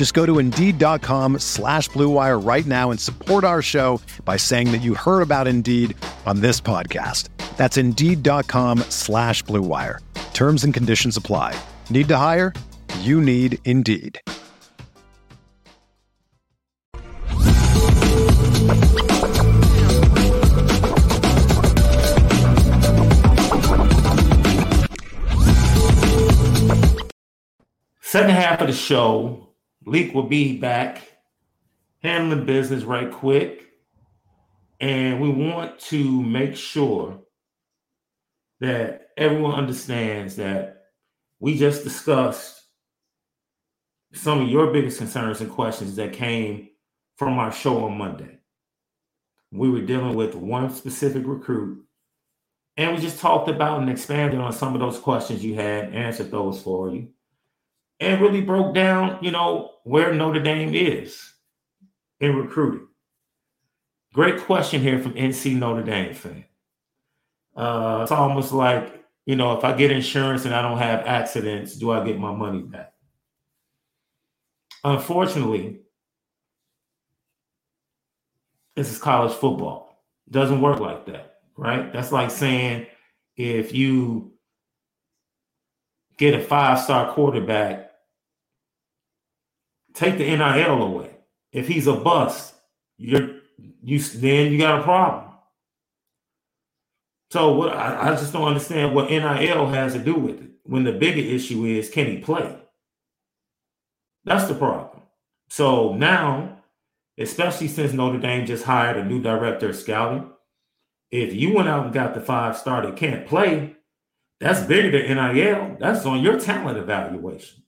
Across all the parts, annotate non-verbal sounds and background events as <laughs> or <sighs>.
Just go to Indeed.com slash BlueWire right now and support our show by saying that you heard about Indeed on this podcast. That's Indeed.com slash BlueWire. Terms and conditions apply. Need to hire? You need Indeed. Second half of the show, Leak will be back handling business right quick. And we want to make sure that everyone understands that we just discussed some of your biggest concerns and questions that came from our show on Monday. We were dealing with one specific recruit, and we just talked about and expanded on some of those questions you had, answered those for you, and really broke down, you know, where Notre Dame is in recruiting. Great question here from NC Notre Dame fan. Uh, it's almost like, you know, if I get insurance and I don't have accidents, do I get my money back? Unfortunately, this is college football. Doesn't work like that, right? That's like saying if you get a five star quarterback, take the NIL away. If he's a bust, you're you then you got a problem. So what I, I just don't understand what NIL has to do with it. When the bigger issue is can he play? That's the problem. So now, especially since Notre Dame just hired a new director of scouting, if you went out and got the five star that can't play, that's bigger than NIL. That's on your talent evaluation.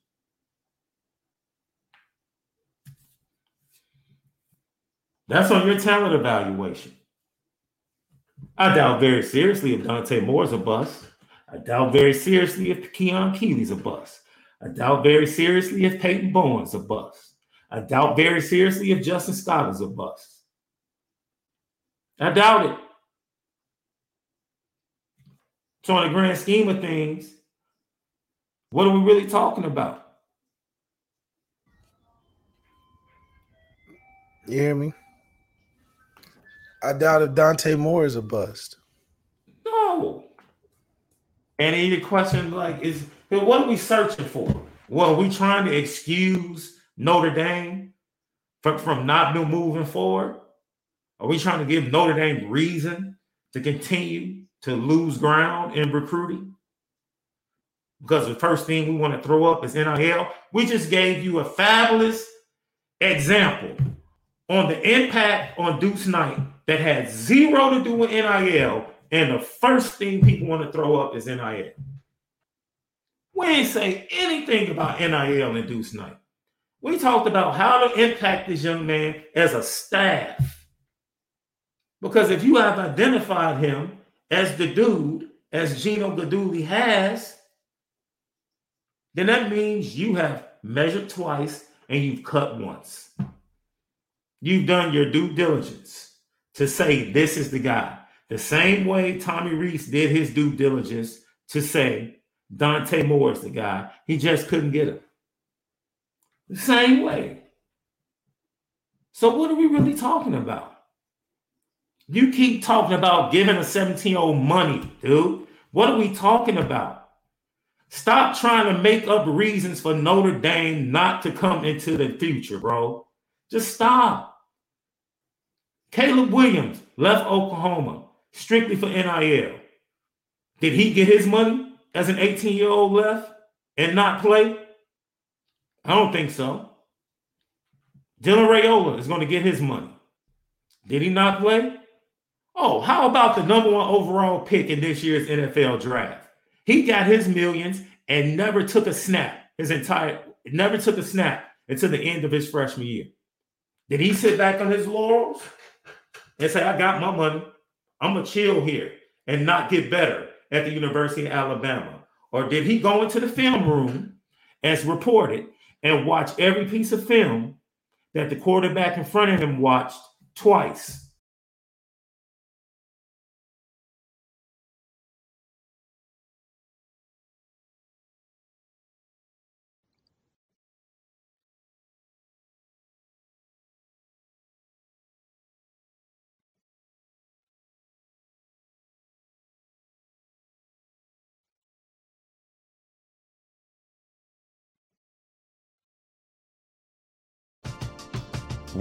That's on your talent evaluation. I doubt very seriously if Dante Moore's a bust. I doubt very seriously if Keon Keeley's a bust. I doubt very seriously if Peyton Bowen's a bust. I doubt very seriously if Justin Scott is a bust. I doubt it. So, in the grand scheme of things, what are we really talking about? You hear me? I doubt if Dante Moore is a bust. No. And any question like is what are we searching for? What are we trying to excuse Notre Dame from, from not moving forward? Are we trying to give Notre Dame reason to continue to lose ground in recruiting? Because the first thing we want to throw up is NIL. We just gave you a fabulous example on the impact on Deuce Knight that had zero to do with NIL, and the first thing people want to throw up is NIL. We ain't say anything about NIL and Deuce Knight. We talked about how to impact this young man as a staff. Because if you have identified him as the dude, as Gino Guidugli has, then that means you have measured twice and you've cut once. You've done your due diligence to say this is the guy. The same way Tommy Rees did his due diligence to say Dante Moore is the guy. He just couldn't get him. The same way. So, what are we really talking about? You keep talking about giving a 17 year old money, dude. What are we talking about? Stop trying to make up reasons for Notre Dame not to come into the future, bro. Just stop. Caleb Williams left Oklahoma strictly for NIL. Did he get his money as an 18 year old left and not play? I don't think so. Dylan Raiola is going to get his money. Did he not play? Oh, how about the number one overall pick in this year's NFL draft? He got his millions and never took a snap. His entire never took a snap until the end of his freshman year. Did he sit back on his laurels and say, I got my money? I'm gonna chill here and not get better at the University of Alabama? Or did he go into the film room as reported and watch every piece of film that the quarterback in front of him watched twice?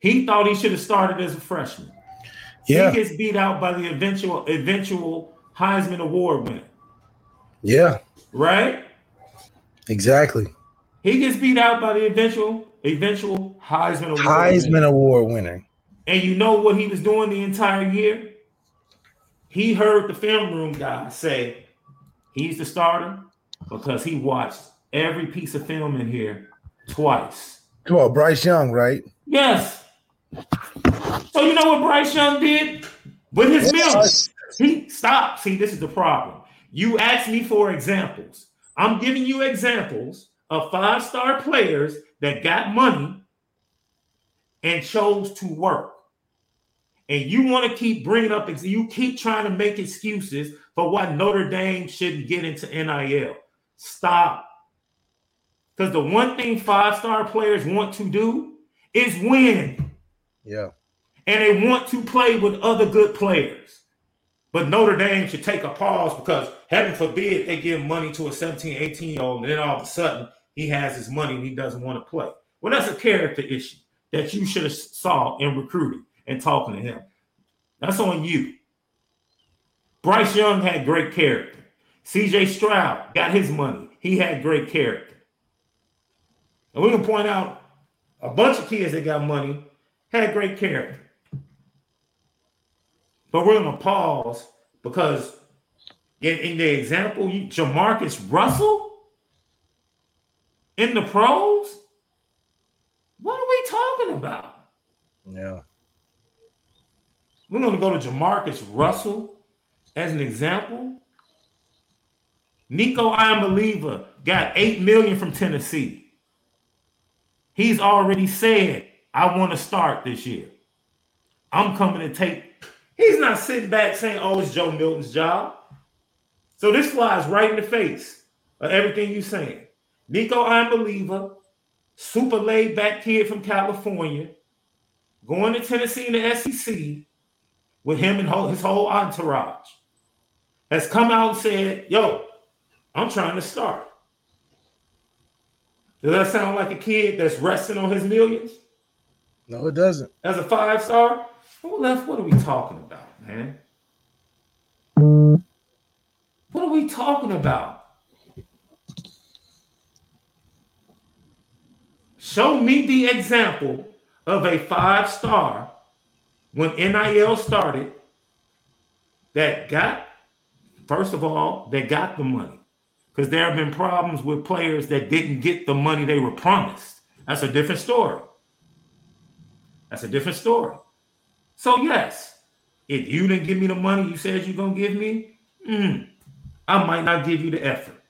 He thought he should have started as a freshman. Yeah. He gets beat out by the eventual eventual Heisman Award winner. Yeah. Right? Exactly. He gets beat out by the eventual eventual Heisman Award. Heisman winner. Award winner. And you know what he was doing the entire year? He heard the film room guy say he's the starter because he watched every piece of film in here twice. Come on, Bryce Young, right? Yes. So you know what Bryce Young did with his millions? He stop. See, this is the problem. You asked me for examples. I'm giving you examples of five-star players that got money and chose to work. And you want to keep bringing up, you keep trying to make excuses for why Notre Dame shouldn't get into NIL. Stop. Because the one thing five-star players want to do is win. Yeah. And they want to play with other good players. But Notre Dame should take a pause because heaven forbid they give money to a 17, 18 year old, and then all of a sudden he has his money and he doesn't want to play. Well, that's a character issue that you should have saw in recruiting and talking to him. That's on you. Bryce Young had great character. CJ Stroud got his money. He had great character. And we can point out a bunch of kids that got money had great character. But we're going to pause because in, in the example, you, Jamarcus Russell in the pros, what are we talking about? Yeah. We're going to go to Jamarcus Russell as an example. Nico Iamaleava got eight million from Tennessee. He's already said, "I want to start this year. I'm coming to take." He's not sitting back saying, "Oh, it's Joe Milton's job." So this flies right in the face of everything you're saying. Nico Iamaleava, super laid back kid from California, going to Tennessee in the SEC with him and his whole entourage, has come out and said, Yo, I'm trying to start. Does that sound like a kid that's resting on his millions? No, it doesn't. As a five star? Well, left, what are we talking about, man? What are we talking about? Show me the example of a five star when NIL started that got, first of all, they got the money. Because there have been problems with players that didn't get the money they were promised. That's a different story. That's a different story. So, yes, if you didn't give me the money you said you're going to give me, mm, I might not give you the effort.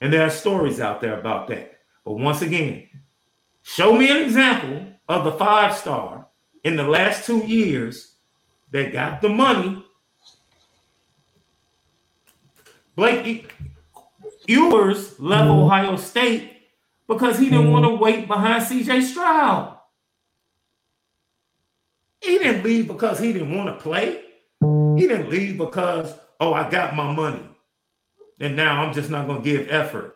And there are stories out there about that. But once again, show me an example of the five star in the last two years that got the money. Blake Ewers left Ohio State because he didn't want to wait behind CJ Stroud. He didn't leave because he didn't want to play. He didn't leave because, oh, I got my money. And now I'm just not going to give effort.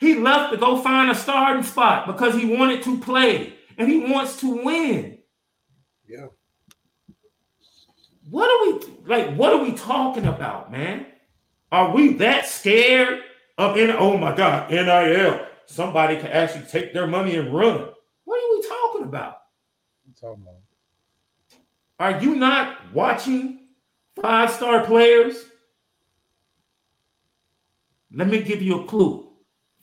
He left to go find a starting spot because he wanted to play and he wants to win. Yeah. What are we like? What are we talking about, man? Are we that scared of in? Oh my God, NIL! Somebody can actually take their money and run. What are we talking about? Talking about. Are you not watching five star players? Let me give you a clue.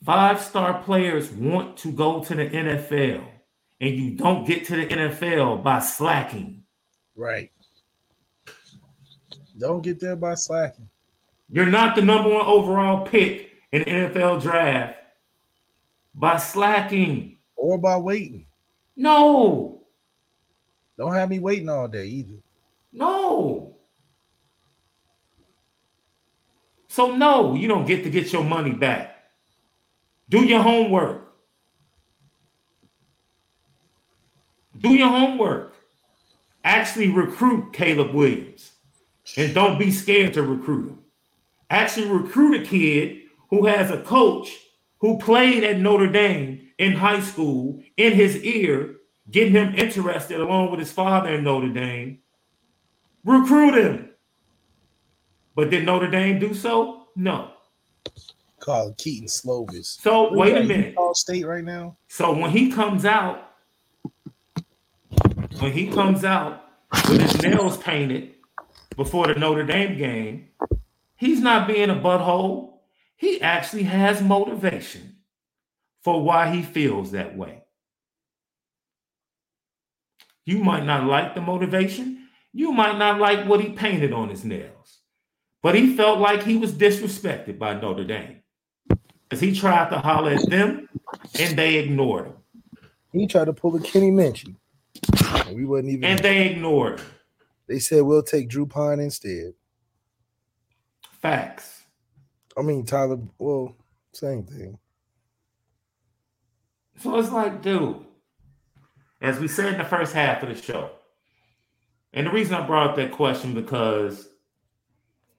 Five star players want to go to the NFL and you don't get to the NFL by slacking. Right. Don't get there by slacking. You're not the number one overall pick in the NFL draft by slacking. Or by waiting. No. Don't have me waiting all day either. No. So, no, you don't get to get your money back. Do your homework. Do your homework. Actually recruit Caleb Williams. And don't be scared to recruit him. Actually recruit a kid who has a coach who played at Notre Dame in high school in his ear, getting him interested along with his father in Notre Dame. Recruit him. But did Notre Dame do so? No. Call Kedon Slovis. So wait a minute. All state right now. So when he comes out, when he comes out with his nails painted before the Notre Dame game, he's not being a butthole. He actually has motivation for why he feels that way. You might not like the motivation. You might not like what he painted on his nails. But he felt like he was disrespected by Notre Dame. Because he tried to holler at them and they ignored him. He tried to pull a Kenny Minchey. We wasn't even. And they ignored him. They said we'll take Drew Pyne instead. Facts. I mean Tyler. Well, same thing. So it's like, dude, as we said in the first half of the show, And the reason I brought up that question because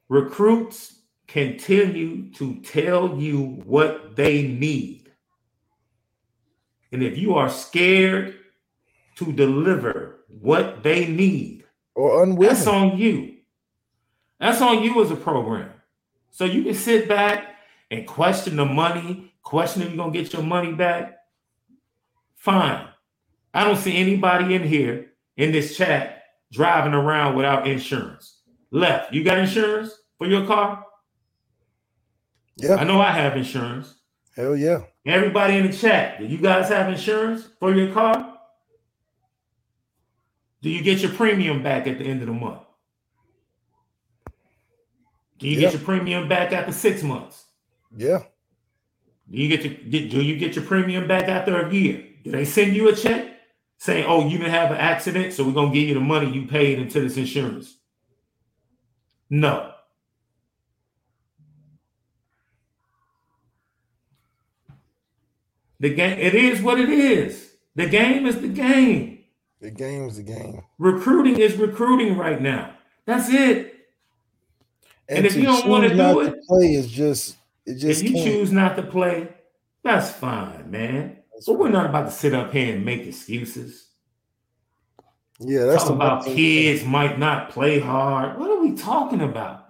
recruits continue to tell you what they need. And if you are scared to deliver what they need, or unwilling, that's on you. That's on you as a program. So you can sit back and question the money, question if you're gonna get your money back. Fine. I don't see anybody in here in this chat driving around without insurance. Left. You got insurance for your car? Yeah. I know I have insurance. Hell yeah. Everybody in the chat, do you guys have insurance for your car? Do you get your premium back at the end of the month? Do you Yeah. get your premium back after six months? Yeah. Do you get your do you get your premium back after a year? Do they send you a check saying, "Oh, you didn't have an accident, so we're gonna give you the money you paid into this insurance"? No. The game it is what it is. The game is the game. The game's the game. Recruiting is recruiting right now. That's it. And if you don't wanna do not it- play is just it just if you can't. choose not to play, that's fine, man. That's But we're not about to sit up here and make excuses. Yeah, that's Talk the about one thing- kids might not play hard. What are we talking about?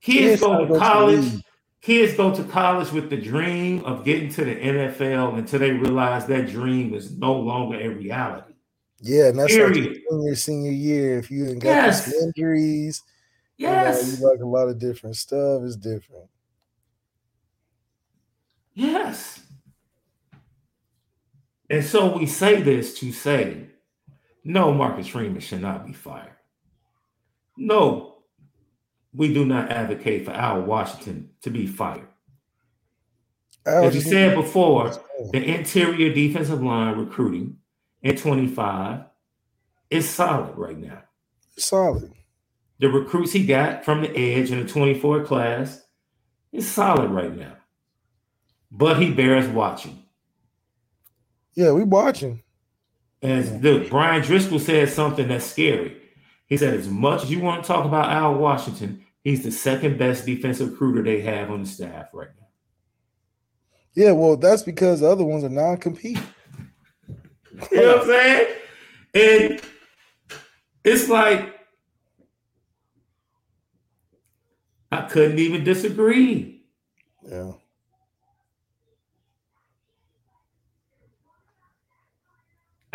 Kids Kids go to to college. Kids go to college with the dream of getting to the NFL until they realize that dream is no longer a reality. Yeah, and that's like Period. your junior, senior year. If you ain't got Yes. injuries, you know, Yes. you like a lot of different stuff. It's different. Yes. And so we say this to say, no, Marcus Freeman should not be fired. No, we do not advocate for Al Washington to be fired. Al As you said before, the interior defensive line recruiting in 25 is solid right now. solid. The recruits he got from the edge in the 24 class is solid right now. But he bears watching. Yeah, we watching. And the, Bryan Driskell said something that's scary. He said, as much as you want to talk about Al Washington, he's the second best defensive recruiter they have on the staff right now. Yeah, well, that's because the other ones are non-compete. <laughs> You know what I'm saying? And it's like I couldn't even disagree. Yeah.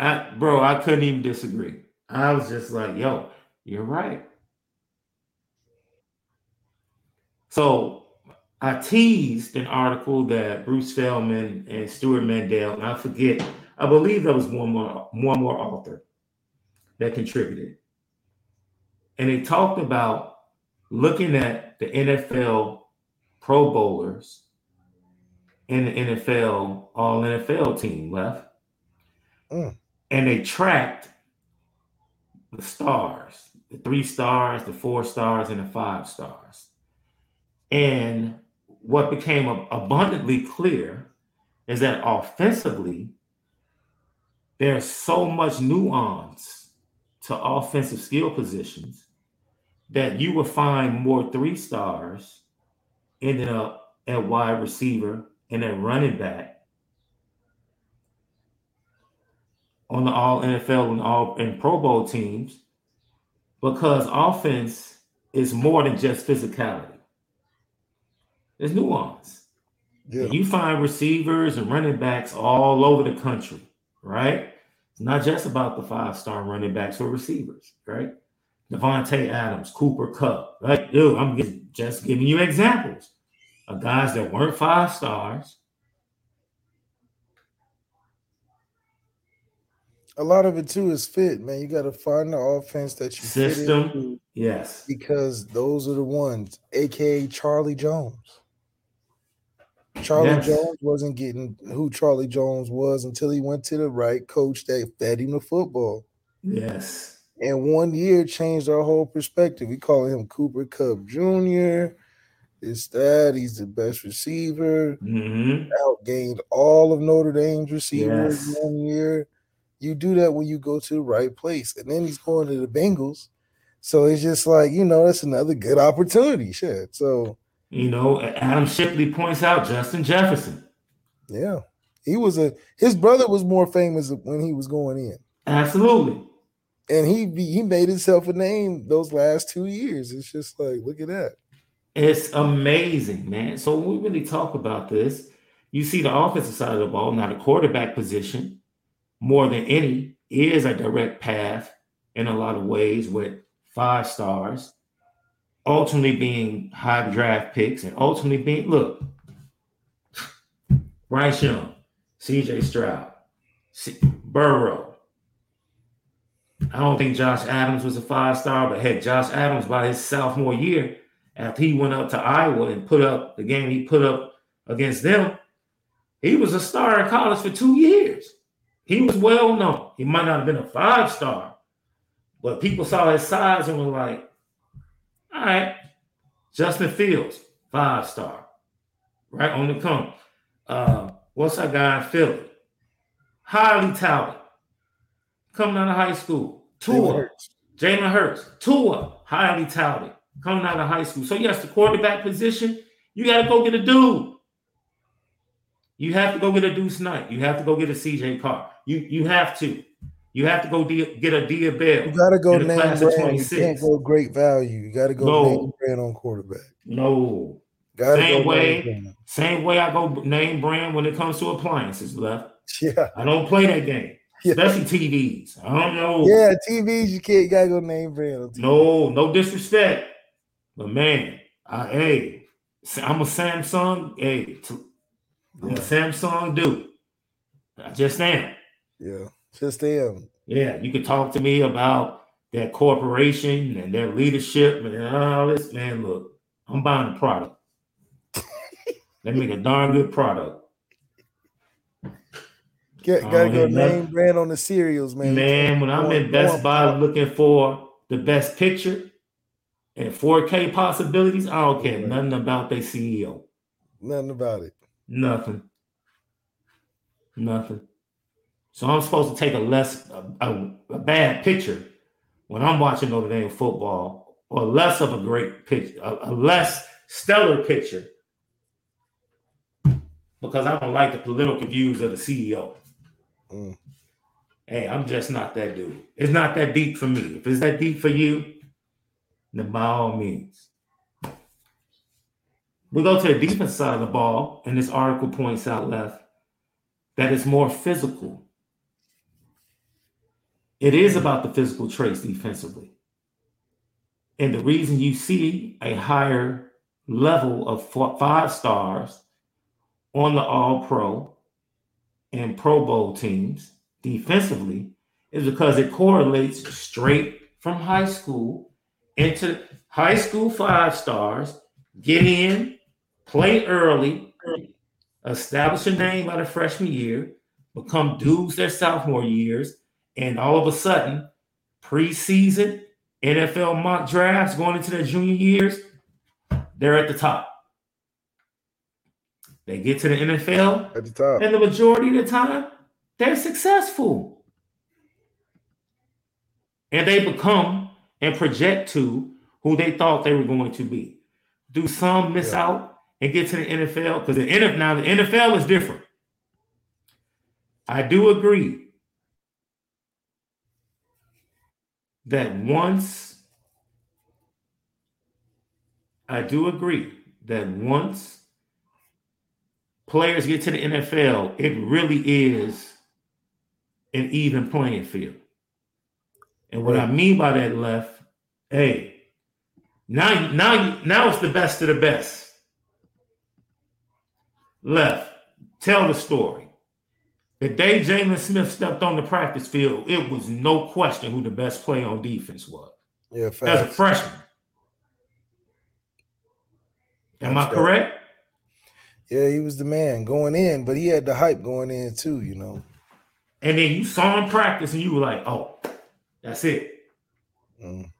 I bro, I couldn't even disagree. I was just like, yo, you're right. So I teased an article that Bruce Feldman and Stewart Mandel, and I forget, I believe there was one more one more author that contributed. And they talked about looking at the NFL Pro Bowlers and the NFL All NFL team left. Mm. And they tracked the stars, the three stars, the four stars, and the five stars. And what became abundantly clear is that offensively, there's so much nuance to offensive skill positions that you will find more three stars ending up at wide receiver and at running back on the all NFL and all and Pro Bowl teams because offense is more than just physicality. There's nuance. Yeah. You find receivers and running backs all over the country, right? It's not just about the five-star running backs or receivers, right? Davante Adams, Cooper Kupp, right? Dude, I'm just giving you examples of guys that weren't five stars. A lot of it too is fit, man. You got to find the offense that you fit System. into Yes. because those are the ones, aka Charlie Jones. Charlie Yes. Jones wasn't getting who Charlie Jones was until he went to the right coach that fed him the football. Yes. And one year changed our whole perspective. We call him Cooper Kupp Jr. It's that he's the best receiver, hmm outgained all of Notre Dame's receivers Yes. one year. You do that when you go to the right place. And then he's going to the Bengals. So it's just like, you know, that's another good opportunity. Shit. So, you know, Adam Shipley points out Justin Jefferson. Yeah. He was a his brother was more famous when he was going in. Absolutely. And he he made himself a name those last two years. It's just like, look at that. It's amazing, man. So when we really talk about this, you see the offensive side of the ball, not a quarterback position, more than any, is a direct path in a lot of ways with five stars, ultimately being high draft picks, and ultimately being look, <sighs> Bryce Young, CJ Stroud, C- Burrow. I don't think Josh Adams was a five star, but heck, Josh Adams by his sophomore year, after he went up to Iowa and put up the game he put up against them, he was a star in college for two years. He was well known. He might not have been a five star, but people saw his size and were like, all right, Justin Fields, five star, right on the come. Uh, what's that guy in Philly? Highly talented. Coming out of high school. Tua. Jalen Hurts. Tua. Highly talented. Coming out of high school. So, yes, the quarterback position, you got to go get a dude. You have to go get a Deuce Knight. You have to go get a CJ Carr. You you have to. You have to go de- get a Dia Bell. You got to go name brand. You can't go great value. You got to go no. name brand on quarterback. No. Gotta same way. Same way I go name brand when it comes to appliances. Left. Yeah. I don't play that game. <laughs> Yeah. Especially TVs. I don't know. Yeah, TVs. You can't. You gotta go name brand. No, no disrespect, but man, I hey, I'm a Samsung. Hey, I'm a Samsung dude. I just am. Yeah, just am. Yeah, you can talk to me about that corporation and their leadership and all this. Man, look, I'm buying a product. <laughs> they make a darn good product. Get, gotta go name nothing. brand on the cereals, man. Man, when I'm in Best Buy looking for the best picture and 4K possibilities, I don't care nothing about their CEO. Nothing about it. Nothing. Nothing. So I'm supposed to take a less a, a, a, bad picture when I'm watching Notre Dame football, or less of a great picture, a, a less stellar picture, because I don't like the political views of the CEO. Mm. Hey, I'm just not that dude. It's not that deep for me. If it's that deep for you, then by all means. We go to the defense side of the ball, and this article points out left that it's more physical. It is about the physical traits defensively. And the reason you see a higher level of five stars on the All Pro and Pro Bowl teams defensively is because it correlates straight from high school into high school five stars, get in, play early, establish a name by the freshman year, become dudes their sophomore years, and all of a sudden, preseason, NFL mock drafts going into their junior years, they're at the top. They get to the NFL at the top, and the majority of the time, they're successful. And they become and project to who they thought they were going to be. Do some miss yeah. out and get to the NFL because the NFL now the NFL is different. I do agree that once I do agree that once players get to the NFL, it really is an even playing field. And what. I mean by that left, hey, now now now it's the best of the best left. Tell the story. The day Jaylon Smith stepped on the practice field, it was no question who the best player on defense was. Yeah, facts. as a freshman. Am That's I correct? Yeah, he was the man going in, but he had the hype going in too, you know. And then you saw him practice, and you were like, "Oh, that's it." Mm.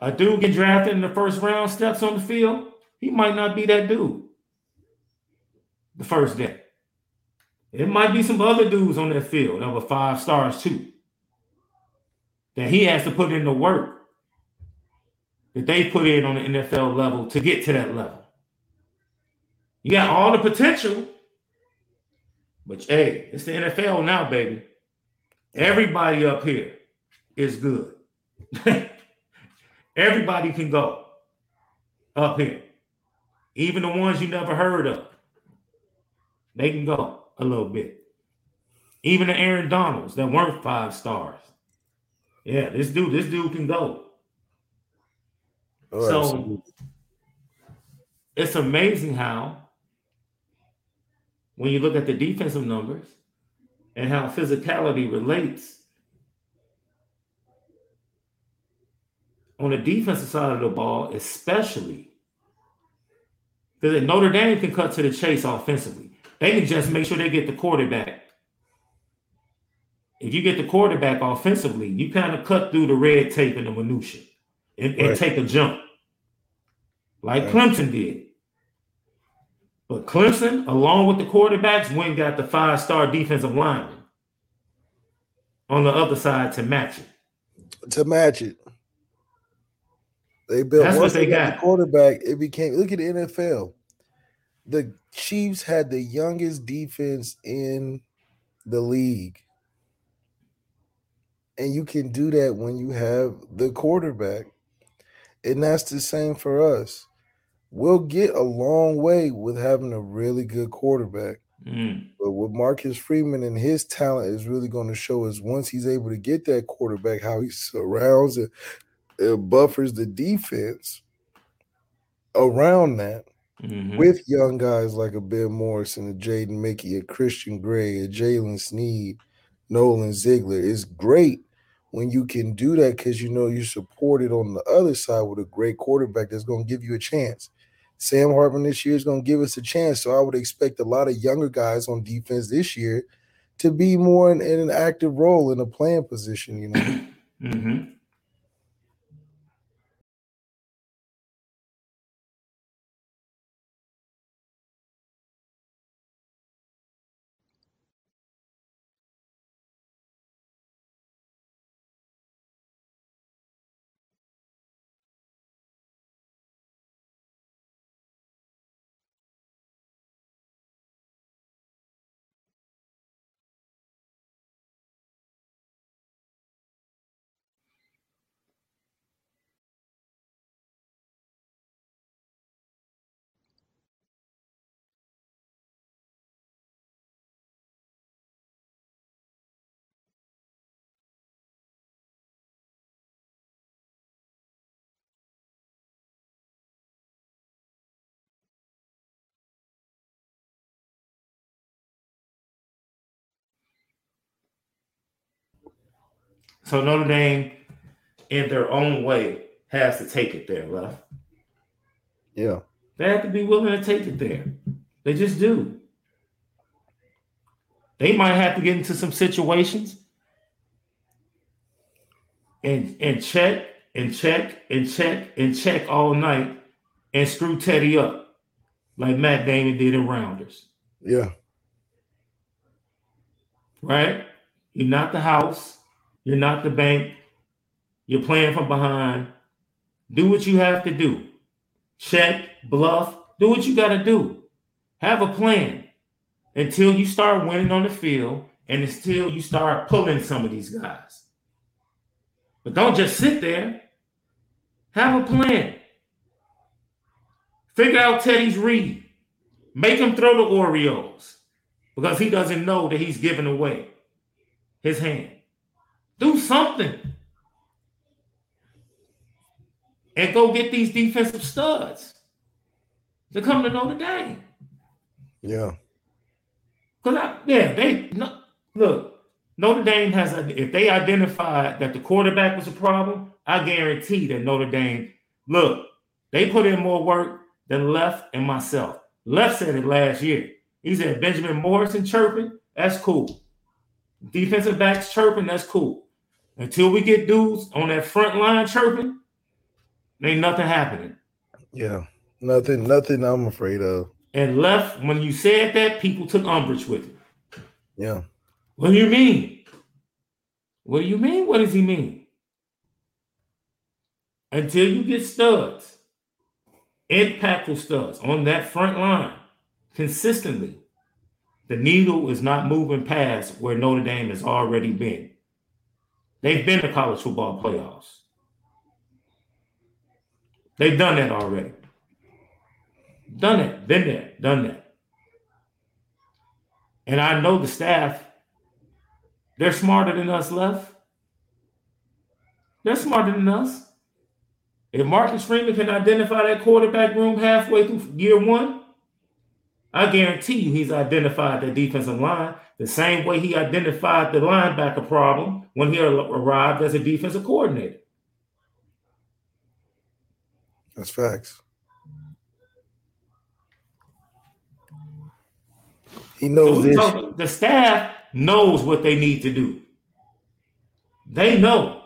A dude get drafted in the first round, steps on the field, he might not be that dude the first day. It might be some other dudes on that field that were five stars too. That he has to put in the work that they put in on the NFL level to get to that level. You got all the potential, but hey, it's the NFL now, baby. Everybody up here is good. <laughs> Everybody can go up here. Even the ones you never heard of. They can go a little bit. Even the Aaron Donalds that weren't five stars. Yeah, this dude, this dude can go. Oh, so absolutely. it's amazing how when you look at the defensive numbers and how physicality relates on the defensive side of the ball, especially because Notre Dame can cut to the chase offensively. They can just make sure they get the quarterback. If you get the quarterback offensively, you kind of cut through the red tape and the minutia and, right. and take a jump, like right. Clemson did. But Clemson, along with the quarterbacks, went got the five-star defensive lineman on the other side to match it. To match it. They built That's once they, they got, got the quarterback, it became look at the NFL. The Chiefs had the youngest defense in the league. And you can do that when you have the quarterback. And that's the same for us. We'll get a long way with having a really good quarterback. Mm. But what Marcus Freeman and his talent is really going to show is once he's able to get that quarterback, how he surrounds it, it buffers the defense around that mm-hmm. with young guys like a Ben Morrison, a Jaden Mickey, a Christian Gray, a Jaylen Sneed, Nolan Ziegler. It's great when you can do that because you know you're supported on the other side with a great quarterback that's going to give you a chance. Sam Hartman this year is going to give us a chance. So I would expect a lot of younger guys on defense this year to be more in, in an active role in a playing position, you know. <coughs> mm-hmm. So Notre Dame, in their own way, has to take it there, left. Yeah. They have to be willing to take it there. They just do. They might have to get into some situations and and check and check and check and check all night and screw Teddy up like Matt Damon did in Rounders. Yeah. Right? You're not the house. You're not the bank. You're playing from behind. Do what you have to do. Check, bluff, do what you got to do. Have a plan until you start winning on the field and until you start pulling some of these guys. But don't just sit there. Have a plan. Figure out Teddy's read. Make him throw the Oreos because he doesn't know that he's giving away his hand. Do something. And go get these defensive studs to come to Notre Dame. Yeah. Cause I, yeah, they no, look. Notre Dame has a, if they identified that the quarterback was a problem, I guarantee that Notre Dame look they put in more work than Left and myself. Left said it last year. He said Benjamin Morrison chirping, that's cool. Defensive backs chirping, that's cool. Until we get dudes on that front line chirping, ain't nothing happening. Yeah, nothing, nothing I'm afraid of. And left, when you said that, people took umbrage with it. Yeah. What do you mean? What do you mean? What does he mean? Until you get studs, impactful studs on that front line consistently, the needle is not moving past where Notre Dame has already been. They've been to college football playoffs. They've done that already. Done it, been there, done that. And I know the staff, they're smarter than us left. They're smarter than us. If Marcus Freeman can identify that quarterback room halfway through year one, I guarantee you he's identified the defensive line the same way he identified the linebacker problem when he arrived as a defensive coordinator. That's facts. He knows so the staff knows what they need to do. They know.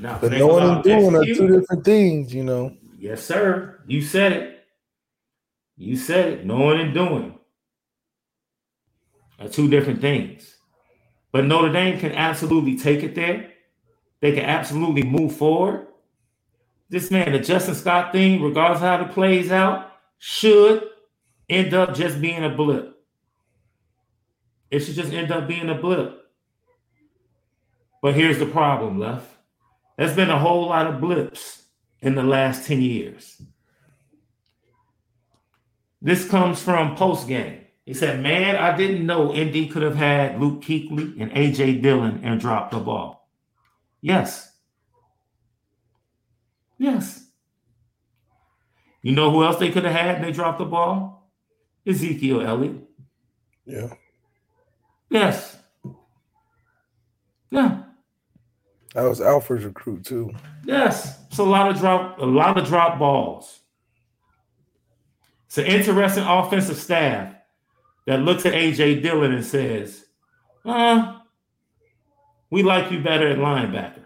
Now, but knowing and doing are two different things, you know. Yes, sir. You said it. You said it. Knowing and doing are two different things. But Notre Dame can absolutely take it there. They can absolutely move forward. This man, the Justin Scott thing, regardless how it plays out, should end up just being a blip. It should just end up being a blip. But here's the problem, left. There's been a whole lot of blips in the last 10 years. This comes from post game. He said, Man, I didn't know ND could have had Luke Kuechly and AJ Dillon and dropped the ball. Yes. Yes. You know who else they could have had and they dropped the ball? Ezekiel Elliott. Yeah. Yes. Yeah. That was Alford's recruit too. Yes. It's a lot of drop, a lot of drop balls. It's an interesting offensive staff that looks at AJ Dillon and says, uh, we like you better at linebacker.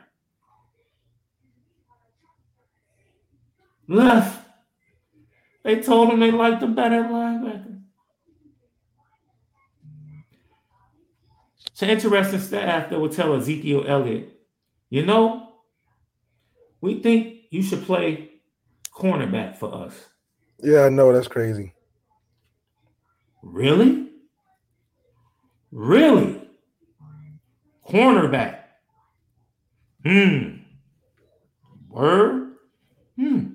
Left. They told him they liked him better at linebacker. It's an interesting staff that will tell Ezekiel Elliott, you know, we think you should play cornerback for us. Yeah, I know that's crazy. Really? Really? cornerback. Hmm. Word. Hmm.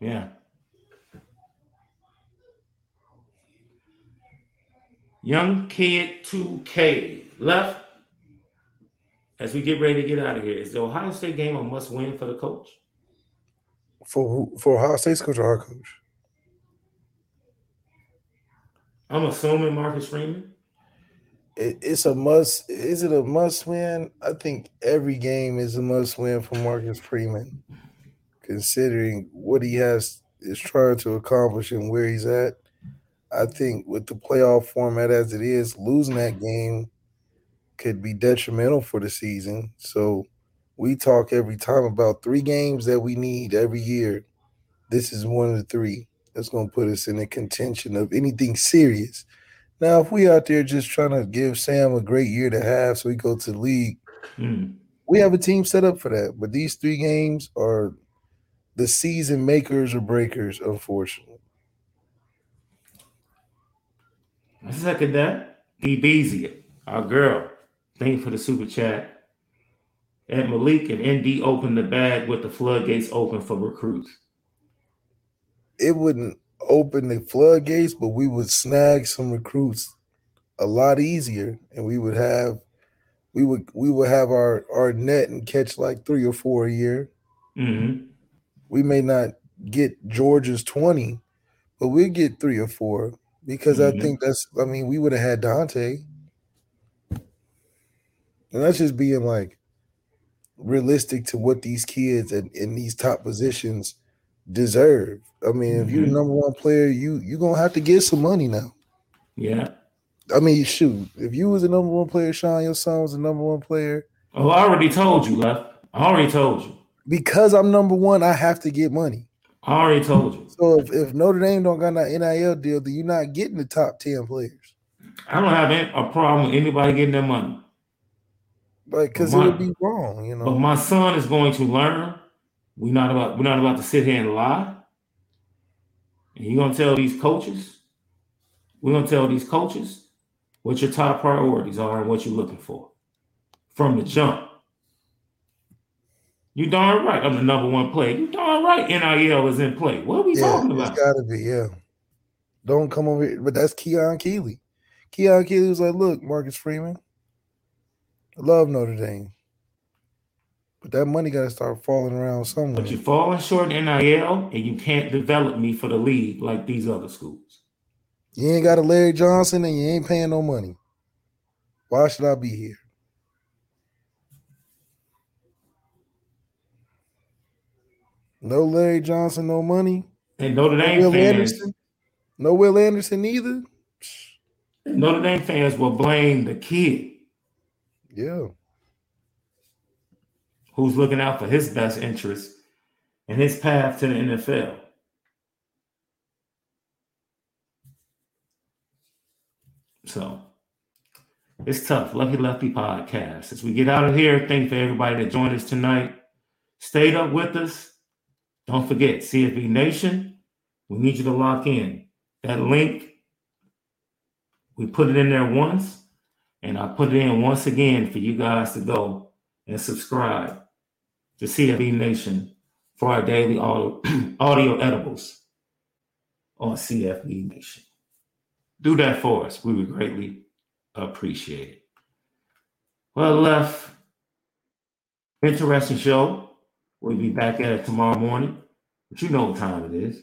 Yeah. Young kid 2K left. As we get ready to get out of here, is the Ohio State game a must win for the coach? For who? For Ohio State's coach or our coach? I'm assuming Marcus Freeman it, it's a must. Is it a must win? I think every game is a must win for Marcus Freeman, considering what he has is trying to accomplish and where he's at. I think with the playoff format as it is, losing that game could be detrimental for the season. So we talk every time about three games that we need every year. This is one of the three that's going to put us in a contention of anything serious. Now, if we out there just trying to give Sam a great year to have so he go to the league, mm. we have a team set up for that. But these three games are the season makers or breakers, unfortunately. I second that. D Beasley, our girl. Thank you for the super chat. And Malik and ND open the bag with the floodgates open for recruits. It wouldn't open the floodgates, but we would snag some recruits a lot easier, and we would have we would we would have our our net and catch like three or four a year. Mm-hmm. We may not get Georgia's twenty, but we get three or four because mm-hmm. I think that's. I mean, we would have had Dante, that's just being like realistic to what these kids in, in these top positions deserve. I mean, if you're the mm-hmm. number one player, you you're gonna have to get some money now. Yeah. I mean, shoot, if you was the number one player, Shaun, your son was the number one player. Oh, I already told you, left. I already told you. Because I'm number one, I have to get money. I already told you. So if, if Notre Dame don't got that NIL deal, then you're not getting the top 10 players. I don't have a problem with anybody getting their money. Like, because it would be wrong, you know. But my son is going to learn. We're not about we're not about to sit here and lie. And you're gonna tell these coaches, we're gonna tell these coaches what your top priorities are and what you're looking for from the jump. You darn right. I'm the number one player. You darn right. NIL is in play. What are we yeah, talking about? It's gotta be, yeah. Don't come over here. But that's Keon Keeley. Keon Keeley was like, look, Marcus Freeman. I love Notre Dame. But that money gotta start falling around somewhere. But you're falling short in NIL and you can't develop me for the league like these other schools. You ain't got a Larry Johnson and you ain't paying no money. Why should I be here? No Larry Johnson, no money. And Notre Dame no Will fans, Anderson. No Will Anderson either. Notre Dame fans will blame the kid. Yeah. Who's looking out for his best interest and his path to the NFL. So it's tough. Lucky Lefty podcast. As we get out of here, thank for everybody that joined us tonight. Stayed up with us. Don't forget, CFB Nation, we need you to lock in. That link, we put it in there once, and I put it in once again for you guys to go and subscribe to CFB Nation for our daily audio, <clears throat> edibles on CFB Nation. Do that for us. We would greatly appreciate it. Well, left. Interesting show. We'll be back at it tomorrow morning. But you know what time it is.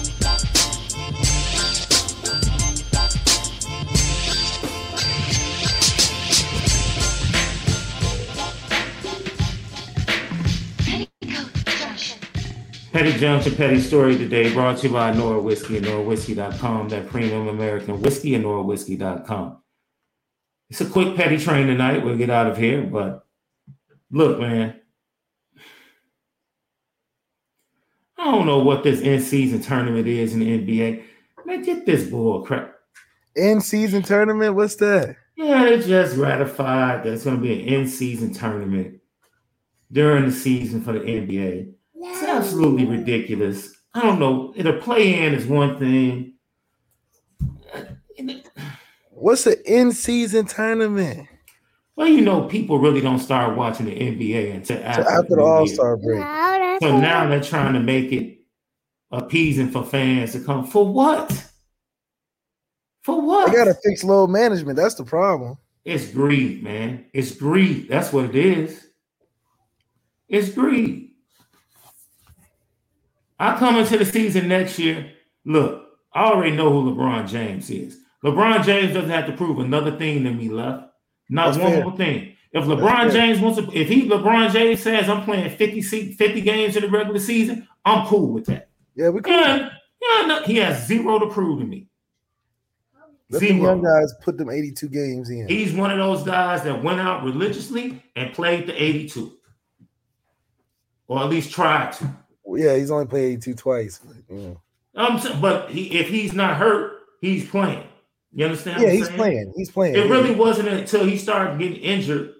Petty Junction, Petty Story today brought to you by Nora Whiskey and NoraWhiskey.com, that premium American whiskey and NoraWhiskey.com. It's a quick petty train tonight. We'll get out of here, but look, man. I don't know what this in-season tournament is in the NBA. Man, get this bull crap. In-season tournament? What's that? Yeah, they just ratified that it's going to be an in-season tournament during the season for the NBA. It's absolutely ridiculous. I don't know. The play-in is one thing. What's the in-season tournament? Well, you know, people really don't start watching the NBA until after, so after the All Star break. So now they're trying to make it appeasing for fans to come. For what? For what? They got to fix load management. That's the problem. It's greed, man. It's greed. That's what it is. It's greed. I come into the season next year. Look, I already know who LeBron James is. LeBron James doesn't have to prove another thing to me left. Not That's one fair. more thing. If LeBron James wants to, if he LeBron James says I'm playing 50 50 games in the regular season, I'm cool with that. Yeah, we cool. Yeah, yeah, no, he has zero to prove to me. Let zero. young guys put them 82 games in. He's one of those guys that went out religiously and played the 82. Or at least tried to. Yeah, he's only played 82 twice. But, yeah. um, but he, if he's not hurt, he's playing. You understand? Yeah, he's saying? playing. He's playing. It yeah. really wasn't until he started getting injured,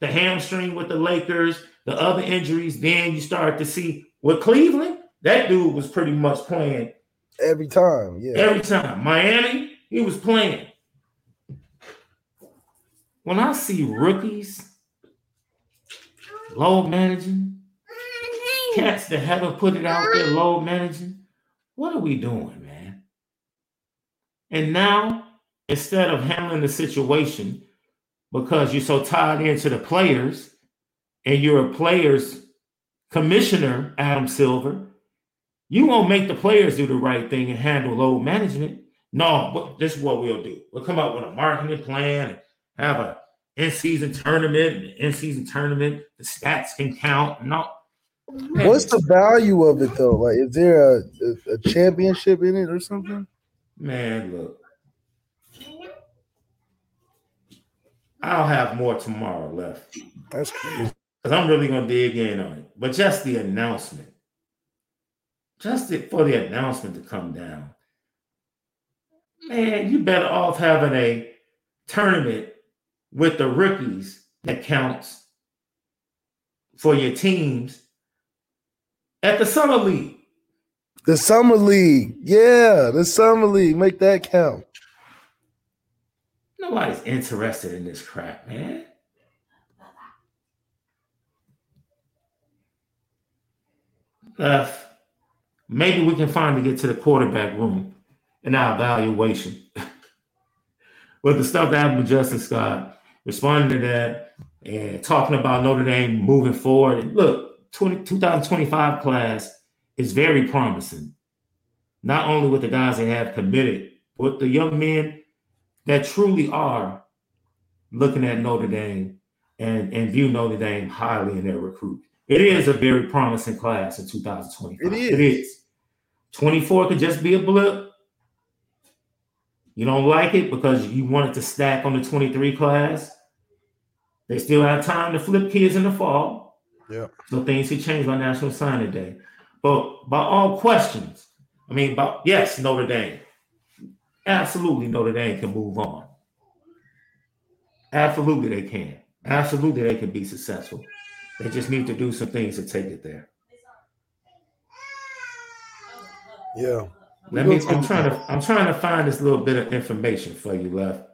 the hamstring with the Lakers, the other injuries, then you start to see with Cleveland, that dude was pretty much playing every time. Yeah. Every time. Miami, he was playing. When I see rookies low managing, cats that haven't put it out there low managing, what are we doing, man? And now, instead of handling the situation because you're so tied into the players and you're a players commissioner, Adam Silver, You won't make the players do the right thing and handle load management. No, but this is what we'll do. We'll come up with a marketing plan and have a in-season tournament, in-season tournament, the stats can count. No. What's the value of it though? Like, is there a, a, a championship in it or something? Man, look. I'll have more tomorrow left. That's crazy. Because I'm really gonna dig in on it. But just the announcement, just for the announcement to come down, man, you better off having a tournament with the rookies that counts for your teams at the summer league. The summer league, yeah, the summer league. Make that count. Nobody's interested in this crap, man. Uh, maybe we can finally get to the quarterback room in our evaluation. <laughs> With the stuff that happened with Justin Scott, responding to that and talking about Notre Dame moving forward. And look, 20, 2025 class is very promising, not only with the guys they have committed, but the young men that truly are looking at Notre Dame and, and view Notre Dame highly in their recruit. It is a very promising class in 2025. It is. It is. 24 could just be a blip. You don't like it because you wanted to stack on the 23 class. They still have time to flip kids in the fall. Yeah. So things could change by National Signing Day. But by all questions, I mean, but yes, Notre Dame. Absolutely, Notre Dame can move on. Absolutely, they can. Absolutely, they can be successful. They just need to do some things to take it there. Yeah. Let me. I'm trying to. I'm trying to find this little bit of information for you, left.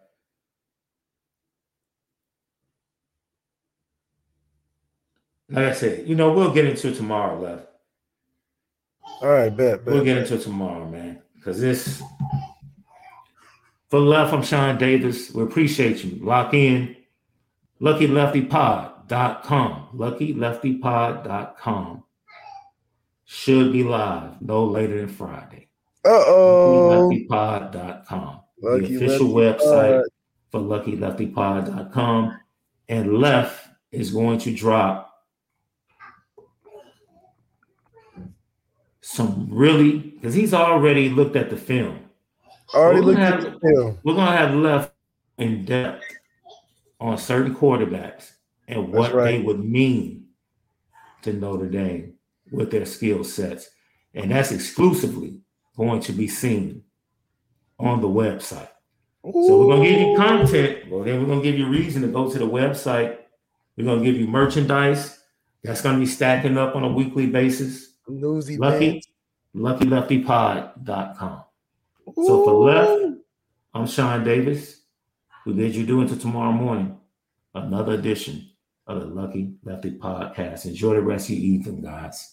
Like I said, you know, we'll get into it tomorrow, left. All right, bet. bet we'll get bet. into it tomorrow, man. Because this for left, I'm Shaun Davis. We appreciate you. Lock in. LuckyLeftyPod.com. LuckyLeftyPod.com. Should be live no later than Friday. Uh-oh. LuckyLeftyPod.com. Lucky the official Lefty website Pod. for LuckyLeftyPod.com. And Left is going to drop some really because he's already looked at the film. Already looked at the film. We're gonna have left in depth on certain quarterbacks and what right. they would mean to Notre Dame with their skill sets. And that's exclusively going to be seen on the website. Ooh. So we're gonna give you content. Well, then we're gonna give you reason to go to the website. We're gonna give you merchandise that's gonna be stacking up on a weekly basis. Newsy Lucky, luckyleftypod.com. Ooh. So for left, I'm Shaun Davis. We bid you do until tomorrow morning. Another edition of the Lucky Lefty Podcast. Enjoy the rest of your evening, guys.